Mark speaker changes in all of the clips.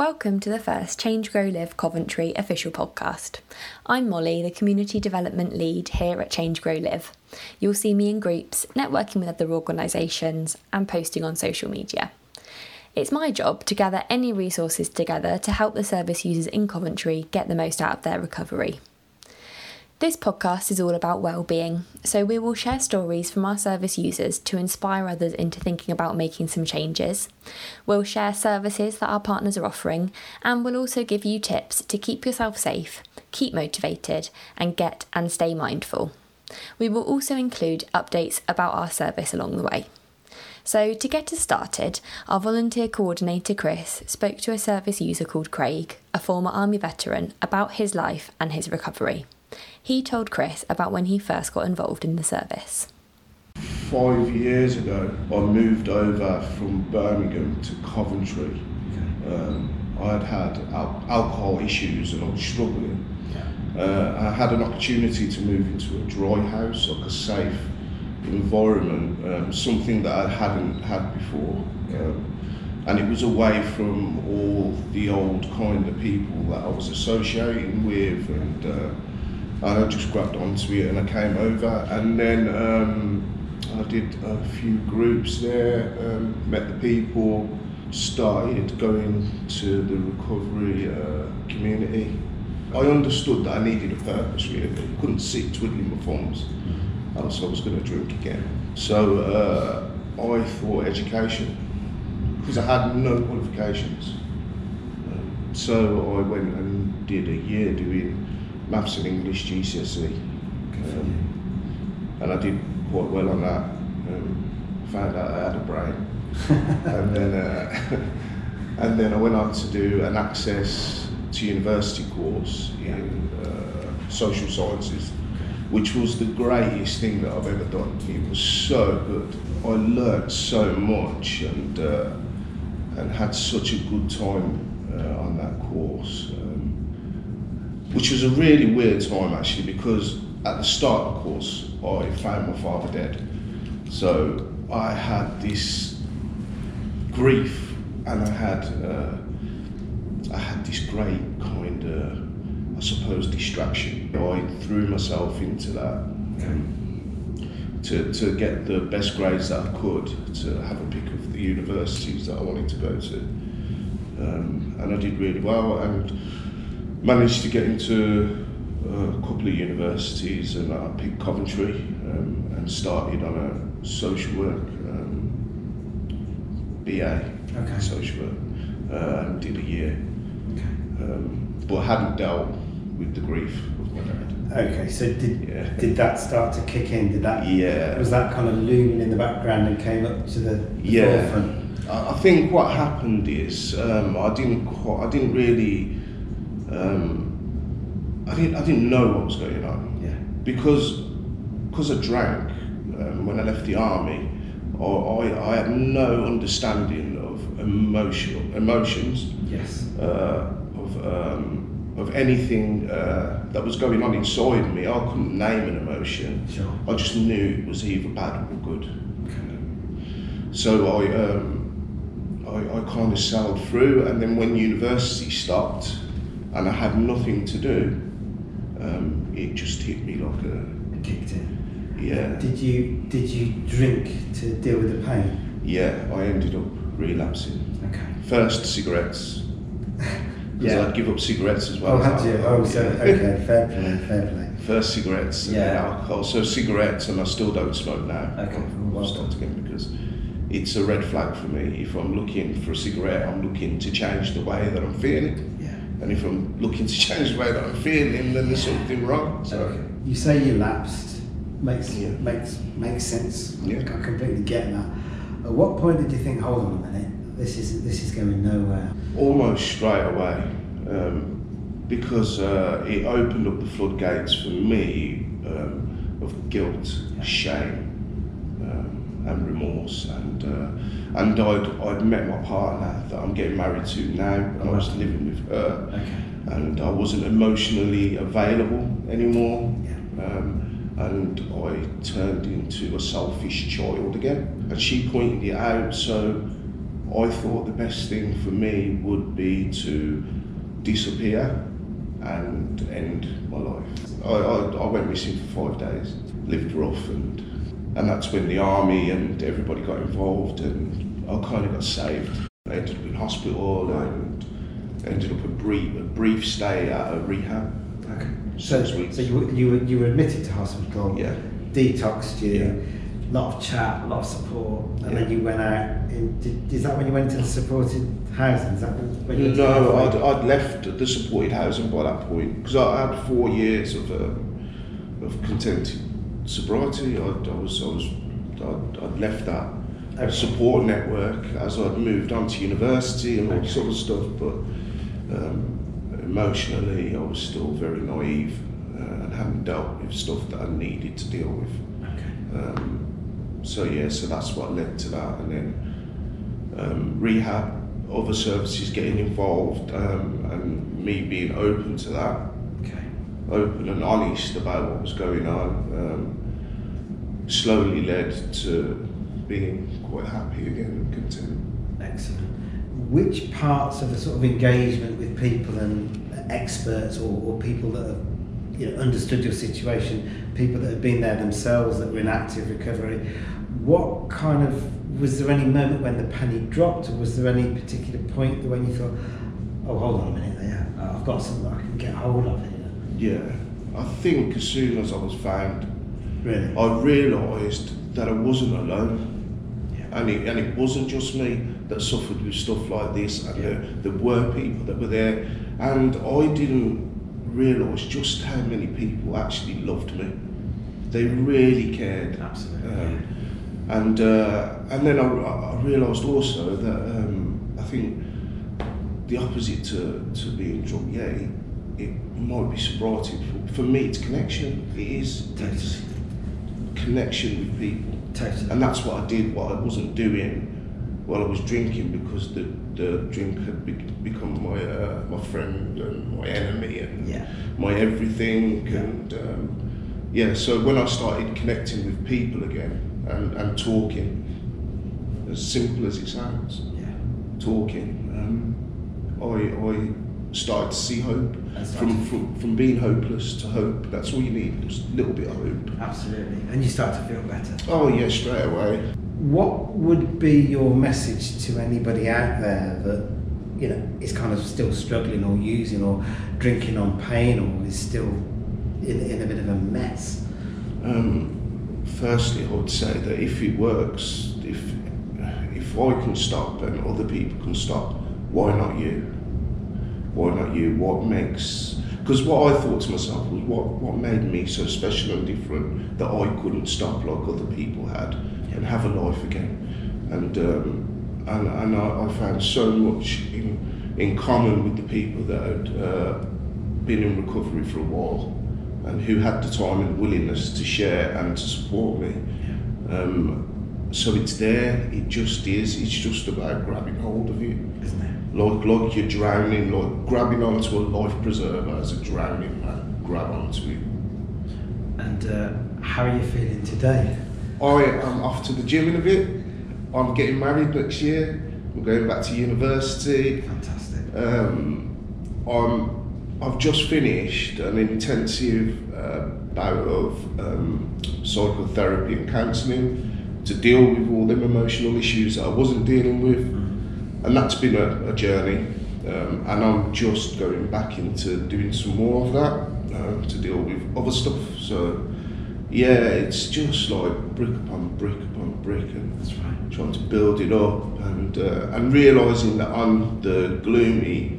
Speaker 1: Welcome to the first Change Grow Live Coventry official podcast. I'm Molly, the Community Development Lead here at Change Grow Live. You'll see me in groups, networking with other organisations, and posting on social media. It's my job to gather any resources together to help the service users in Coventry get the most out of their recovery. This podcast is all about well-being, so we will share stories from our service users to inspire others into thinking about making some changes. We'll share services that our partners are offering, and we'll also give you tips to keep yourself safe, keep motivated, and get and stay mindful. We will also include updates about our service along the way. So, to get us started, our volunteer coordinator Chris spoke to a service user called Craig, a former Army veteran, about his life and his recovery. He told Chris about when he first got involved in the service.
Speaker 2: Five years ago, I moved over from Birmingham to Coventry. Um, I had had al- alcohol issues and I was struggling. Uh, I had an opportunity to move into a dry house, like a safe environment, um, something that I hadn't had before. Um, and it was away from all the old kind of people that I was associating with and uh, and I just grabbed onto it and I came over and then um, I did a few groups there, um, met the people, started going to the recovery uh, community. I understood that I needed a purpose really. I couldn't sit twiddling my thumbs, else I was going to drink again. So uh, I thought education, because I had no qualifications. So I went and did a year doing maths and English GCSE. Um, and I did quite well on that. Um, found out I had a brain. and then uh, and then I went on to do an access to university course in uh, social sciences, which was the greatest thing that I've ever done. It was so good. I learnt so much and uh, and had such a good time uh, on that course. Which was a really weird time actually because at the start of course I found my father dead. So I had this grief and I had uh, I had this great kind of I suppose distraction. I threw myself into that um, to, to get the best grades that I could to have a pick of the universities that I wanted to go to. Um, and I did really well and managed to get into a couple of universities and I picked Coventry um, and started on a social work um, BA,
Speaker 3: Okay.
Speaker 2: social work, uh, and did a year. Um, but hadn't dealt with the grief of my dad.
Speaker 3: Okay, so did
Speaker 2: Yeah.
Speaker 3: did that start to kick in? Did that
Speaker 2: Yeah.
Speaker 3: was that kind of looming in the background and came up to the, the
Speaker 2: Yeah.
Speaker 3: forefront?
Speaker 2: I I think what happened is um, I didn't quite, I didn't really um, I didn't I didn't know what was going on
Speaker 3: Yeah.
Speaker 2: because because I drank um, when I left the army. I, I, I had no understanding of emotional emotions
Speaker 3: Yes.
Speaker 2: uh, of um, of anything uh, that was going on inside me. I couldn't name an emotion.
Speaker 3: Sure.
Speaker 2: I just knew it was either bad or good. So I, um, I, I kind of sailed through, and then when university stopped, and I had nothing to do, um, it just hit me like a
Speaker 3: in.
Speaker 2: yeah,
Speaker 3: Did you did you drink to deal with the pain?
Speaker 2: yeah. I ended up relapsing.
Speaker 3: Okay.
Speaker 2: First cigarettes, because
Speaker 3: Yeah.
Speaker 2: I'd give up cigarettes as well.
Speaker 3: Oh, had you? Oh, so okay, fair play, fair play.
Speaker 2: First cigarettes and
Speaker 3: Yeah.
Speaker 2: alcohol. So cigarettes, and I still don't smoke now.
Speaker 3: Okay,
Speaker 2: I've
Speaker 3: well
Speaker 2: stopped again because it's a red flag for me. If I'm looking for a cigarette, I'm looking to change the way that I'm feeling.
Speaker 3: Yeah.
Speaker 2: And if I'm looking to change the way that I'm feeling, then there's something wrong. So.
Speaker 3: You say you lapsed. Makes
Speaker 2: Yeah.
Speaker 3: makes makes sense.
Speaker 2: Yeah.
Speaker 3: I completely get that. At what point did you think, hold on a minute, this is this is going nowhere?
Speaker 2: almost straight away, um, because uh, it opened up the floodgates for me um, of guilt, shame, um, and remorse, and uh, and I'd I'd met my partner that I'm getting married to now, and I was living with her,
Speaker 3: Okay.
Speaker 2: and I wasn't emotionally available anymore.
Speaker 3: Yeah.
Speaker 2: Um, and I turned into a selfish child again. And she pointed it out, so I thought the best thing for me would be to disappear and end my life. I, I, I went missing for five days, lived rough, and and that's when the army and everybody got involved, and I kind of got saved. I ended up in hospital and ended up a brief, a brief stay at a rehab.
Speaker 3: Okay. So, so you, were- you, were, you were admitted to hospital,
Speaker 2: Yeah.
Speaker 3: detoxed you,
Speaker 2: Yeah.
Speaker 3: lot of chat, a lot of support, and then you went out. In, did, is that when you went into the supported housing? Is that when you
Speaker 2: No, I'd, I'd left the supported housing by that point because I had four years of um, of contented sobriety. I'd, I was I was I'd, I'd left that
Speaker 3: Okay.
Speaker 2: support network as I'd moved on to university and all
Speaker 3: Okay.
Speaker 2: sort of stuff. But um, emotionally, I was still very naive uh, and hadn't dealt with stuff that I needed to deal with.
Speaker 3: Okay.
Speaker 2: Um, so yeah, so that's what led to that, and then um, rehab, other services getting involved, um, and me being open to that. Open and honest about what was going on, um, slowly led to being quite happy again and content.
Speaker 3: Excellent. Which parts of the sort of engagement with people and experts or, or people that have you know, understood your situation, people that have been there themselves that were in active recovery, what kind of, was there any moment when the penny dropped or was there any particular point when you thought, oh, hold on a minute, yeah, I've got something I can get hold of here?
Speaker 2: Yeah, I think as soon as I was found,
Speaker 3: Really?
Speaker 2: I realised that I wasn't alone.
Speaker 3: Yeah.
Speaker 2: And it, and it wasn't just me that suffered with stuff like this, and
Speaker 3: Yeah.
Speaker 2: there, there were people that were there, and I didn't realise just how many people actually loved me. They really cared.
Speaker 3: Absolutely.
Speaker 2: Um, and uh, and then I, I realised also that um, I think the opposite to, to being drunk, yeah, it, might be sobriety. For, for me, it's connection. It is. It's connection with people.
Speaker 3: Totally.
Speaker 2: And that's what I did, what I wasn't doing while I was drinking because the, the drink had be, become my uh, my friend and my enemy and
Speaker 3: Yeah.
Speaker 2: my everything.
Speaker 3: Yeah.
Speaker 2: And um, yeah, so when I started connecting with people again and, and talking, as simple as it sounds,
Speaker 3: Yeah.
Speaker 2: talking, um, I, I started to see hope. From, from, from being hopeless to hope. That's all you need, just a little bit of hope.
Speaker 3: Absolutely. And you start to feel better.
Speaker 2: Oh yeah, straight away.
Speaker 3: What would be your message to anybody out there that you know is kind of still struggling or using or drinking on pain or is still in, in a bit of a mess?
Speaker 2: Um, firstly, I would say that if it works, if if I can stop and other people can stop, why not you? Why not you? What makes? Because what I thought to myself was, what what made me so special and different that I couldn't stop like other people had and have a life again, and um, and and I, I found so much in in common with the people that had uh, been in recovery for a while and who had the time and willingness to share and to support me. Um, so it's there, it just is, it's just about grabbing hold of it.
Speaker 3: Isn't it?
Speaker 2: Like, like you're drowning, like grabbing onto a life preserver as a drowning man, grab onto it.
Speaker 3: And uh, how are you feeling today?
Speaker 2: I am off to the gym in a bit. I'm getting married next year. I'm going back to university.
Speaker 3: Fantastic.
Speaker 2: Um, I'm, I've just finished an intensive uh, bout of um, psychotherapy and counselling to deal with all them emotional issues that I wasn't dealing with, and that's been a, a journey. Um, and I'm just going back into doing some more of that uh, to deal with other stuff. So, yeah, it's just like brick upon brick upon brick, and
Speaker 3: That's right.
Speaker 2: trying to build it up and uh, and realizing that on the gloomy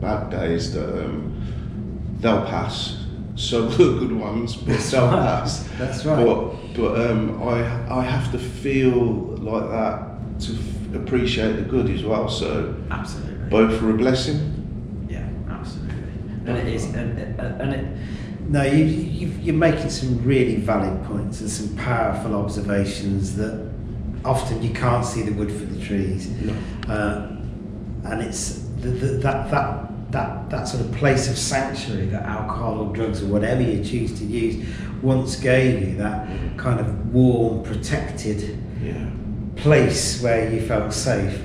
Speaker 2: bad days that um, they'll pass so the good ones but
Speaker 3: That's
Speaker 2: they'll
Speaker 3: right.
Speaker 2: pass
Speaker 3: That's right.
Speaker 2: but but um, I I have to feel like that to appreciate the good as well so
Speaker 3: Absolutely.
Speaker 2: both are a blessing
Speaker 3: Yeah, absolutely. And it is, and, and and it. No, you, you, you're making some really valid points and some powerful observations that often you can't see the wood for the trees.
Speaker 2: No.
Speaker 3: Uh, and it's the, the, that, that, that, that sort of place of sanctuary that alcohol or drugs or whatever you choose to use once gave you, that kind of warm, protected
Speaker 2: yeah
Speaker 3: place where you felt safe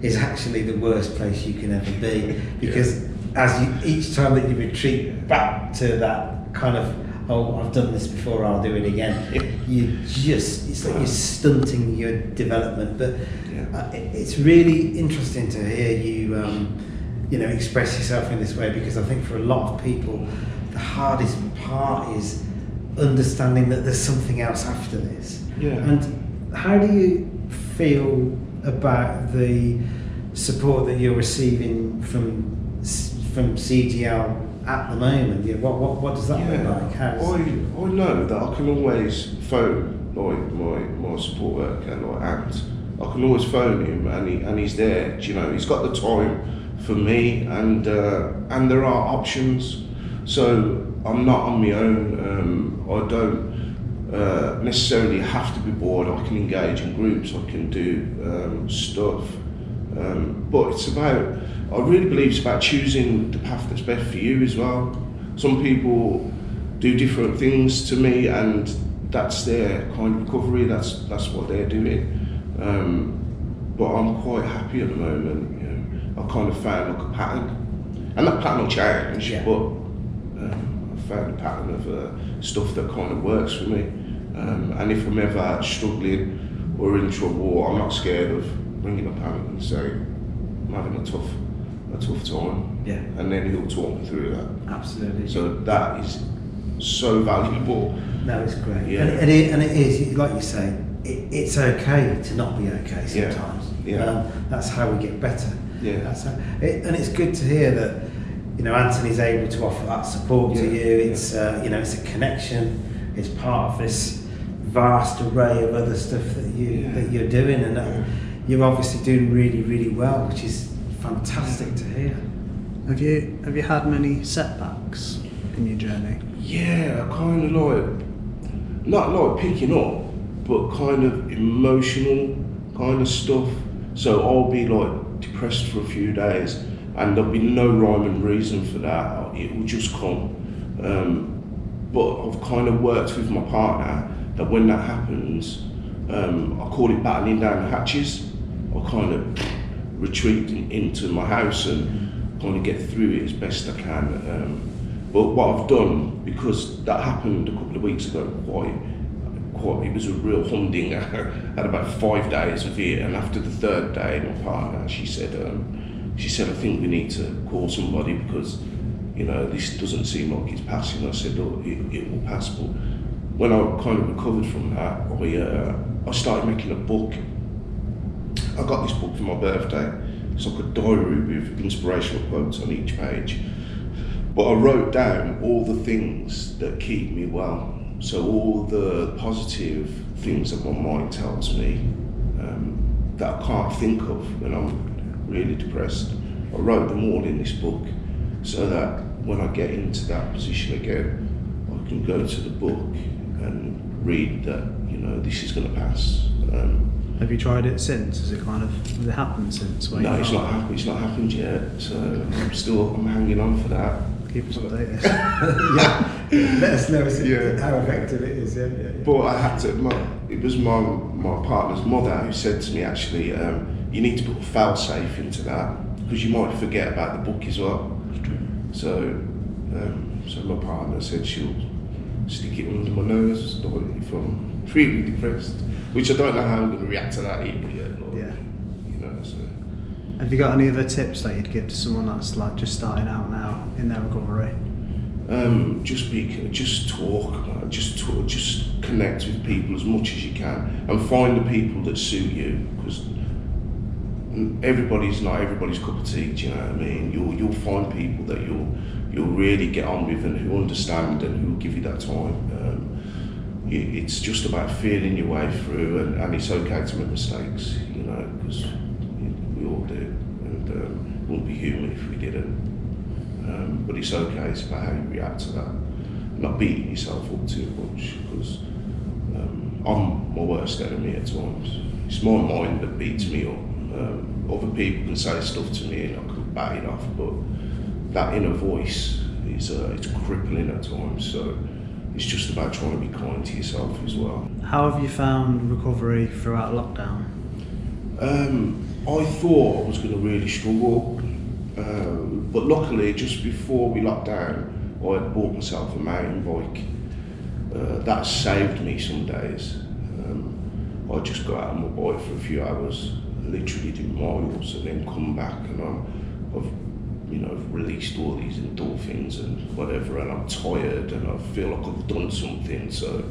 Speaker 3: is actually the worst place you can ever be. Because as you, each time that you retreat back to that kind of oh I've done this before I'll do it again you just it's like you're stunting your development. But
Speaker 2: Yeah.
Speaker 3: uh, it's really interesting to hear you um, you know express yourself in this way because I think for a lot of people the hardest part is understanding that there's something else after this.
Speaker 2: Yeah.
Speaker 3: and how do you feel about the support that you're receiving from from CGL at the moment? Yeah, what, what, what does that look like? How's,
Speaker 2: I, I know that I can always phone like my, my support worker like Ant. I can always phone him and he and he's there. do You know, he's got the time for me and uh, and there are options. So I'm not on my own. Um, I don't uh, necessarily have to be bored. I can engage in groups. I can do um, stuff. Um, but it's about, I really believe it's about choosing the path that's best for you as well. Some people do different things to me and that's their kind of recovery, that's, that's what they're doing. Um, but I'm quite happy at the moment. You know. I kind of found like a pattern. And that pattern will change,
Speaker 3: Yeah.
Speaker 2: but um, I found a pattern of uh, stuff that kind of works for me. Um, and if I'm ever struggling or in trouble, I'm not scared of bringing up Ant and saying, I'm having a tough, a tough time.
Speaker 3: Yeah.
Speaker 2: And then he'll talk me through that.
Speaker 3: Absolutely.
Speaker 2: So that is so valuable.
Speaker 3: no, it's great.
Speaker 2: Yeah.
Speaker 3: And, it, and it is, like you say, it, it's okay to not be okay
Speaker 2: Yeah.
Speaker 3: sometimes.
Speaker 2: Yeah.
Speaker 3: Um, that's how we get better.
Speaker 2: Yeah.
Speaker 3: That's how, it, and it's good to hear that, you know, Anthony's able to offer that support to you. It's, uh, you know, it's a connection. It's part of this vast array of other stuff that you
Speaker 2: Yeah.
Speaker 3: that you're doing, and uh, you're obviously doing really, really well, which is fantastic to hear.
Speaker 4: Have you have you had many setbacks in your journey?
Speaker 2: Yeah, kind of like, not like picking up, but kind of emotional kind of stuff. So I'll be like depressed for a few days, and there'll be no rhyme and reason for that. It will just come. Um, but I've kind of worked with my partner that when that happens, um, I call it battling down the hatches. I kind of retreat in, into my house and kind of get through it as best I can. Um, but what I've done, because that happened a couple of weeks ago, quite, quite, it was a real humdinger. I had about five days of it, and after the third day, my partner, she said, um, she said, I think we need to call somebody because, you know, this doesn't seem like it's passing. I said, oh, it, it will pass. But when I kind of recovered from that, I, uh, I started making a book. I got this book for my birthday. It's like a diary with inspirational quotes on each page. But I wrote down all the things that keep me well. So all the positive things that my mind tells me um, that I can't think of when I'm really depressed. I wrote them all in this book so that when I get into that position again, I can go to the book and read that, you know, this is going to pass. Um,
Speaker 4: Have you tried it since? Has it kind of has it happened since? where
Speaker 2: no, it's not happened. It's not happened yet. So I'm still I'm hanging on for that.
Speaker 4: Keep us updated.
Speaker 3: yeah, let us know
Speaker 2: Yeah.
Speaker 3: how effective it is. Yeah, yeah, yeah.
Speaker 2: But I had to. My, it was my my partner's mother who said to me actually, um, you need to put a fail safe into that because you might forget about the book as well. So, um, so my partner said she'll stick it under my nose like, if I'm really depressed, which I don't know how I'm going to react to that either yet. Like,
Speaker 4: Yeah.
Speaker 2: You know. So.
Speaker 4: Have you got any other tips that you'd give to someone that's like just starting out now in their recovery?
Speaker 2: Um, just be, just talk, just talk, just connect with people as much as you can, and find the people that suit you. Because everybody's not everybody's cup of tea. Do you know what I mean? You'll you'll find people that you'll you'll really get on with and who understand and who give you that time. Um, it, it's just about feeling your way through, and, and it's okay to make mistakes. You know, because we all do, and um, wouldn't be human if we didn't. Um, but it's okay, it's about how you react to that. Not beating yourself up too much, because um, I'm my worst enemy at times. It's my mind that beats me up. Um, other people can say stuff to me and I can bat it off, but that inner voice is uh, it's crippling at times. So it's just about trying to be kind to yourself as well.
Speaker 4: How have you found recovery throughout lockdown?
Speaker 2: Um, I thought I was going to really struggle, um, but luckily, just before we locked down, I had bought myself a mountain bike. Uh, that saved me some days. Um, I just got out on my bike for a few hours, literally do miles, and then come back, and I'm, I've you know released all these endorphins and whatever, and I'm tired, and I feel like I've done something. So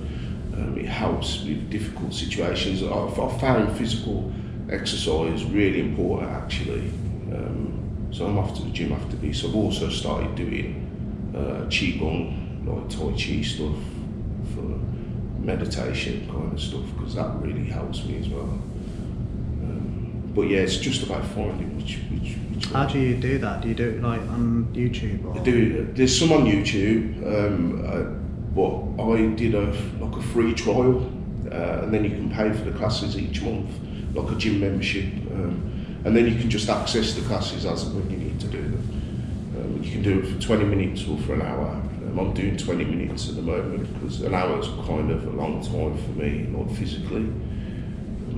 Speaker 2: um, it helps with difficult situations. I've, I've found physical exercise really important actually. Um, so I'm off to the gym after this. I've also started doing uh, qigong, like tai chi stuff for meditation kind of stuff because that really helps me as well. But yeah, it's just about finding which which. which
Speaker 4: How do you do that? Do you do it like on YouTube or?
Speaker 2: I do. There's some on YouTube, um, uh, but I did a like a free trial, uh, and then you can pay for the classes each month, like a gym membership, um, and then you can just access the classes as when you need to do them. Um, you can do it for 20 minutes or for an hour. Um, I'm doing 20 minutes at the moment because an hour is kind of a long time for me, not physically.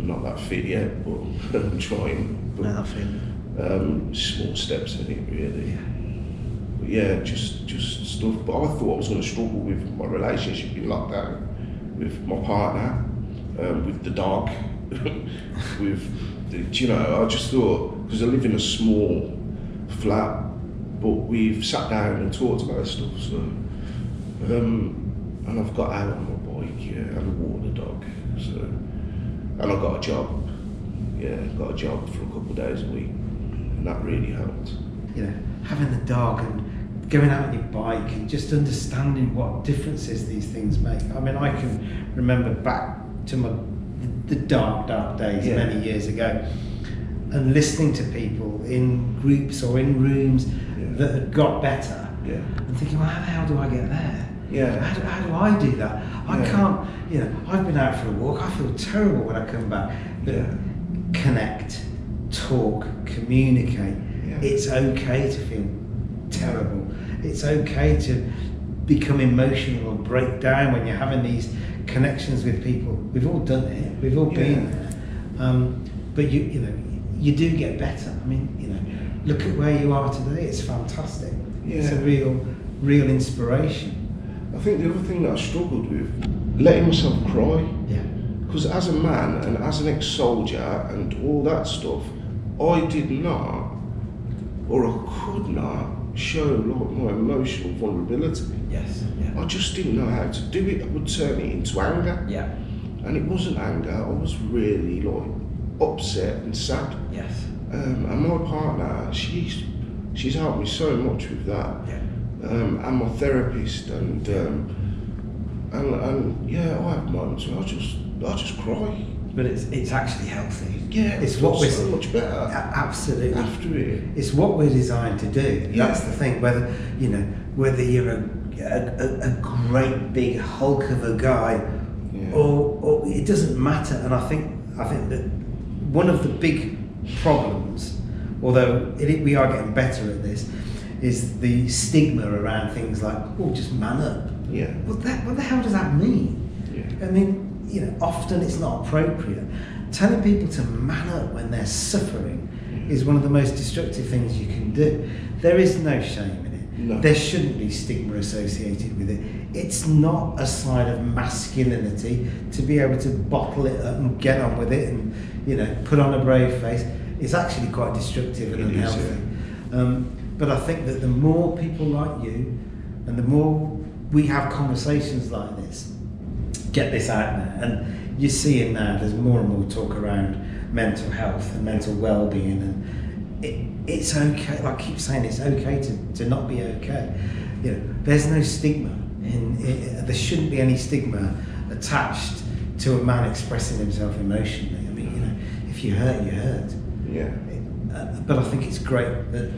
Speaker 2: Not that fit yet, but I'm trying. But,
Speaker 4: No, that feeling.
Speaker 2: um, small steps in it really. But yeah, just just stuff. But I thought I was going to struggle with my relationship in lockdown, with my partner, um, with the dog, with the, you know. I just thought because I live in a small flat, but we've sat down and talked about stuff. So, um, and I've got out on my bike, yeah, and I walk the dog. So, and I got a job. Yeah, got a job for a couple of days a week, and that really helped.
Speaker 3: you know, having the dog and going out on your bike and just understanding what differences these things make. I mean, I can remember back to my the dark, dark days
Speaker 2: Yeah.
Speaker 3: many years ago, and listening to people in groups or in rooms
Speaker 2: Yeah.
Speaker 3: that had got better,
Speaker 2: Yeah.
Speaker 3: and thinking, well, how the hell do I get there?
Speaker 2: Yeah.
Speaker 3: How do, how do I do that? I
Speaker 2: Yeah.
Speaker 3: can't, you know, I've been out for a walk, I feel terrible when I come back. But
Speaker 2: Yeah.
Speaker 3: connect, talk, communicate.
Speaker 2: Yeah.
Speaker 3: It's okay to feel terrible. It's okay to become emotional or break down when you're having these connections with people. We've all done it. We've all been there. Um, but you, you know, you do get better. I mean, you know, look at where you are today. It's fantastic. It's a real, real inspiration.
Speaker 2: I think the other thing that I struggled with, letting myself cry.
Speaker 3: Yeah.
Speaker 2: Because as a man and as an ex-soldier and all that stuff, I did not, or I could not, show like my emotional vulnerability.
Speaker 3: Yes. Yeah.
Speaker 2: I just didn't know how to do it. I would turn it into anger,
Speaker 3: Yeah.
Speaker 2: and it wasn't anger. I was really like upset and sad.
Speaker 3: Yes.
Speaker 2: Um, and my partner, she's she's helped me so much with that.
Speaker 3: Yeah.
Speaker 2: Um, and my therapist, and um, and and yeah, I have moments where I just I just cry.
Speaker 3: But it's it's actually healthy.
Speaker 2: Yeah,
Speaker 3: It's what we're
Speaker 2: so much better
Speaker 3: Absolutely.
Speaker 2: after it.
Speaker 3: It's what we're designed to do.
Speaker 2: Yeah.
Speaker 3: That's the thing. Whether you know whether you're a, a, a, a great big hulk of a guy,
Speaker 2: Yeah.
Speaker 3: or, or it doesn't matter. And I think I think that one of the big problems, although it, we are getting better at this, is the stigma around things like oh just man up.
Speaker 2: Yeah,
Speaker 3: What the, what the hell does that mean?
Speaker 2: yeah,
Speaker 3: I mean, you know, often it's not appropriate. Telling people to man up when they're suffering is one of the most destructive things you can do. There is no shame in it.
Speaker 2: No.
Speaker 3: There shouldn't be stigma associated with it. It's not a sign of masculinity to be able to bottle it up and get on with it and, you know, put on a brave face. It's actually quite destructive and
Speaker 2: It is,
Speaker 3: unhealthy. Um, but I think that the more people like you and the more we have conversations like this, get this out there. And you're seeing now there's more and more talk around mental health and mental well-being, and it, it's okay. Like I keep saying, it's okay to, to not be okay. You know, there's no stigma. and there shouldn't be any stigma attached to a man expressing himself emotionally. I mean, you know, if you hurt, you hurt.
Speaker 2: yeah,
Speaker 3: Uh, but I think it's great that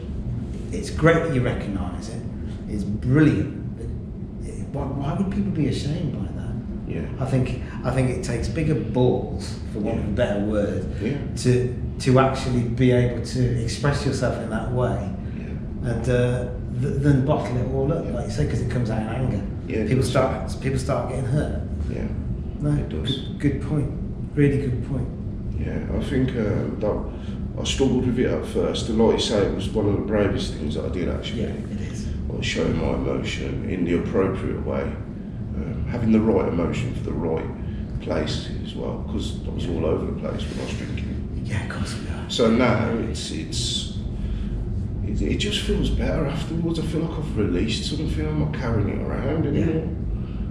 Speaker 3: it's great that you recognise it. It's brilliant. But why, why would people be ashamed by that?
Speaker 2: yeah,
Speaker 3: I think I think it takes bigger balls, for want of a better word,
Speaker 2: yeah,
Speaker 3: to to actually be able to express yourself in that way,
Speaker 2: yeah.
Speaker 3: and uh, th- then bottle it all up,
Speaker 2: Yeah.
Speaker 3: like you say, because it comes out in anger.
Speaker 2: Yeah,
Speaker 3: people start people start getting hurt.
Speaker 2: yeah.
Speaker 3: No,
Speaker 2: It does.
Speaker 3: Good, good point. Really good point.
Speaker 2: Yeah, I think uh, that I struggled with it at first, and like you say, it was one of the bravest things that I did actually.
Speaker 3: Yeah, it is.
Speaker 2: Like showing my emotion in the appropriate way, um, having the right emotion for the right place as well, because I was all over the place when I was drinking.
Speaker 3: Yeah, of course we are.
Speaker 2: So now it's it's it, it just feels better afterwards. I feel like I've released something. I'm not carrying it around anymore.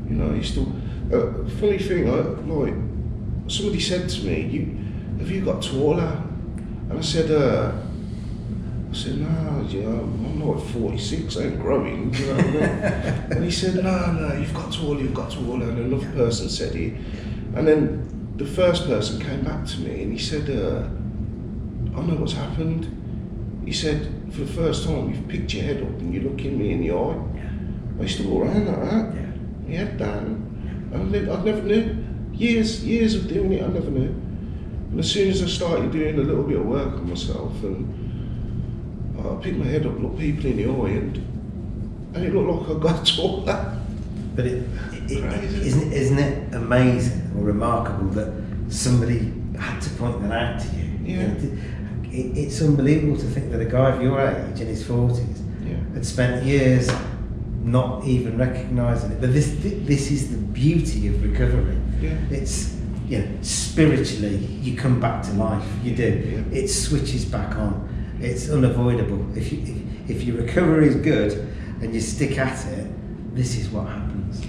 Speaker 2: You know, you still. Uh, funny thing, I, like somebody said to me, "You have you got taller?" And I said, uh, "I said no, you know, I'm like 46. I ain't growing." You know what I mean? and he said, "No, no, you've got to all, You've got to all. And another person said it, and then the first person came back to me and he said, uh, "I know what's happened." He said, "For the first time, you've picked your head up and you're looking me in the eye."
Speaker 3: Yeah.
Speaker 2: I used to walk around like that.
Speaker 3: Yeah.
Speaker 2: Head down. And I, nev- I never knew. Years, years of doing it, I never knew. And as soon as I started doing a little bit of work on myself, and I picked my head up, looked people in the eye, and and it looked like I got taller.
Speaker 3: But it, it, it isn't, isn't it amazing or remarkable that somebody had to point that out to you?
Speaker 2: Yeah.
Speaker 3: know, it, it's unbelievable to think that a guy of your age in his 40s
Speaker 2: Yeah.
Speaker 3: had spent years not even recognising it. But this this is the beauty of recovery.
Speaker 2: Yeah.
Speaker 3: It's you know spiritually you come back to life. You do.
Speaker 2: Yeah.
Speaker 3: It switches back on. It's unavoidable. If you if, if your recovery is good and you stick at it, this is what happens.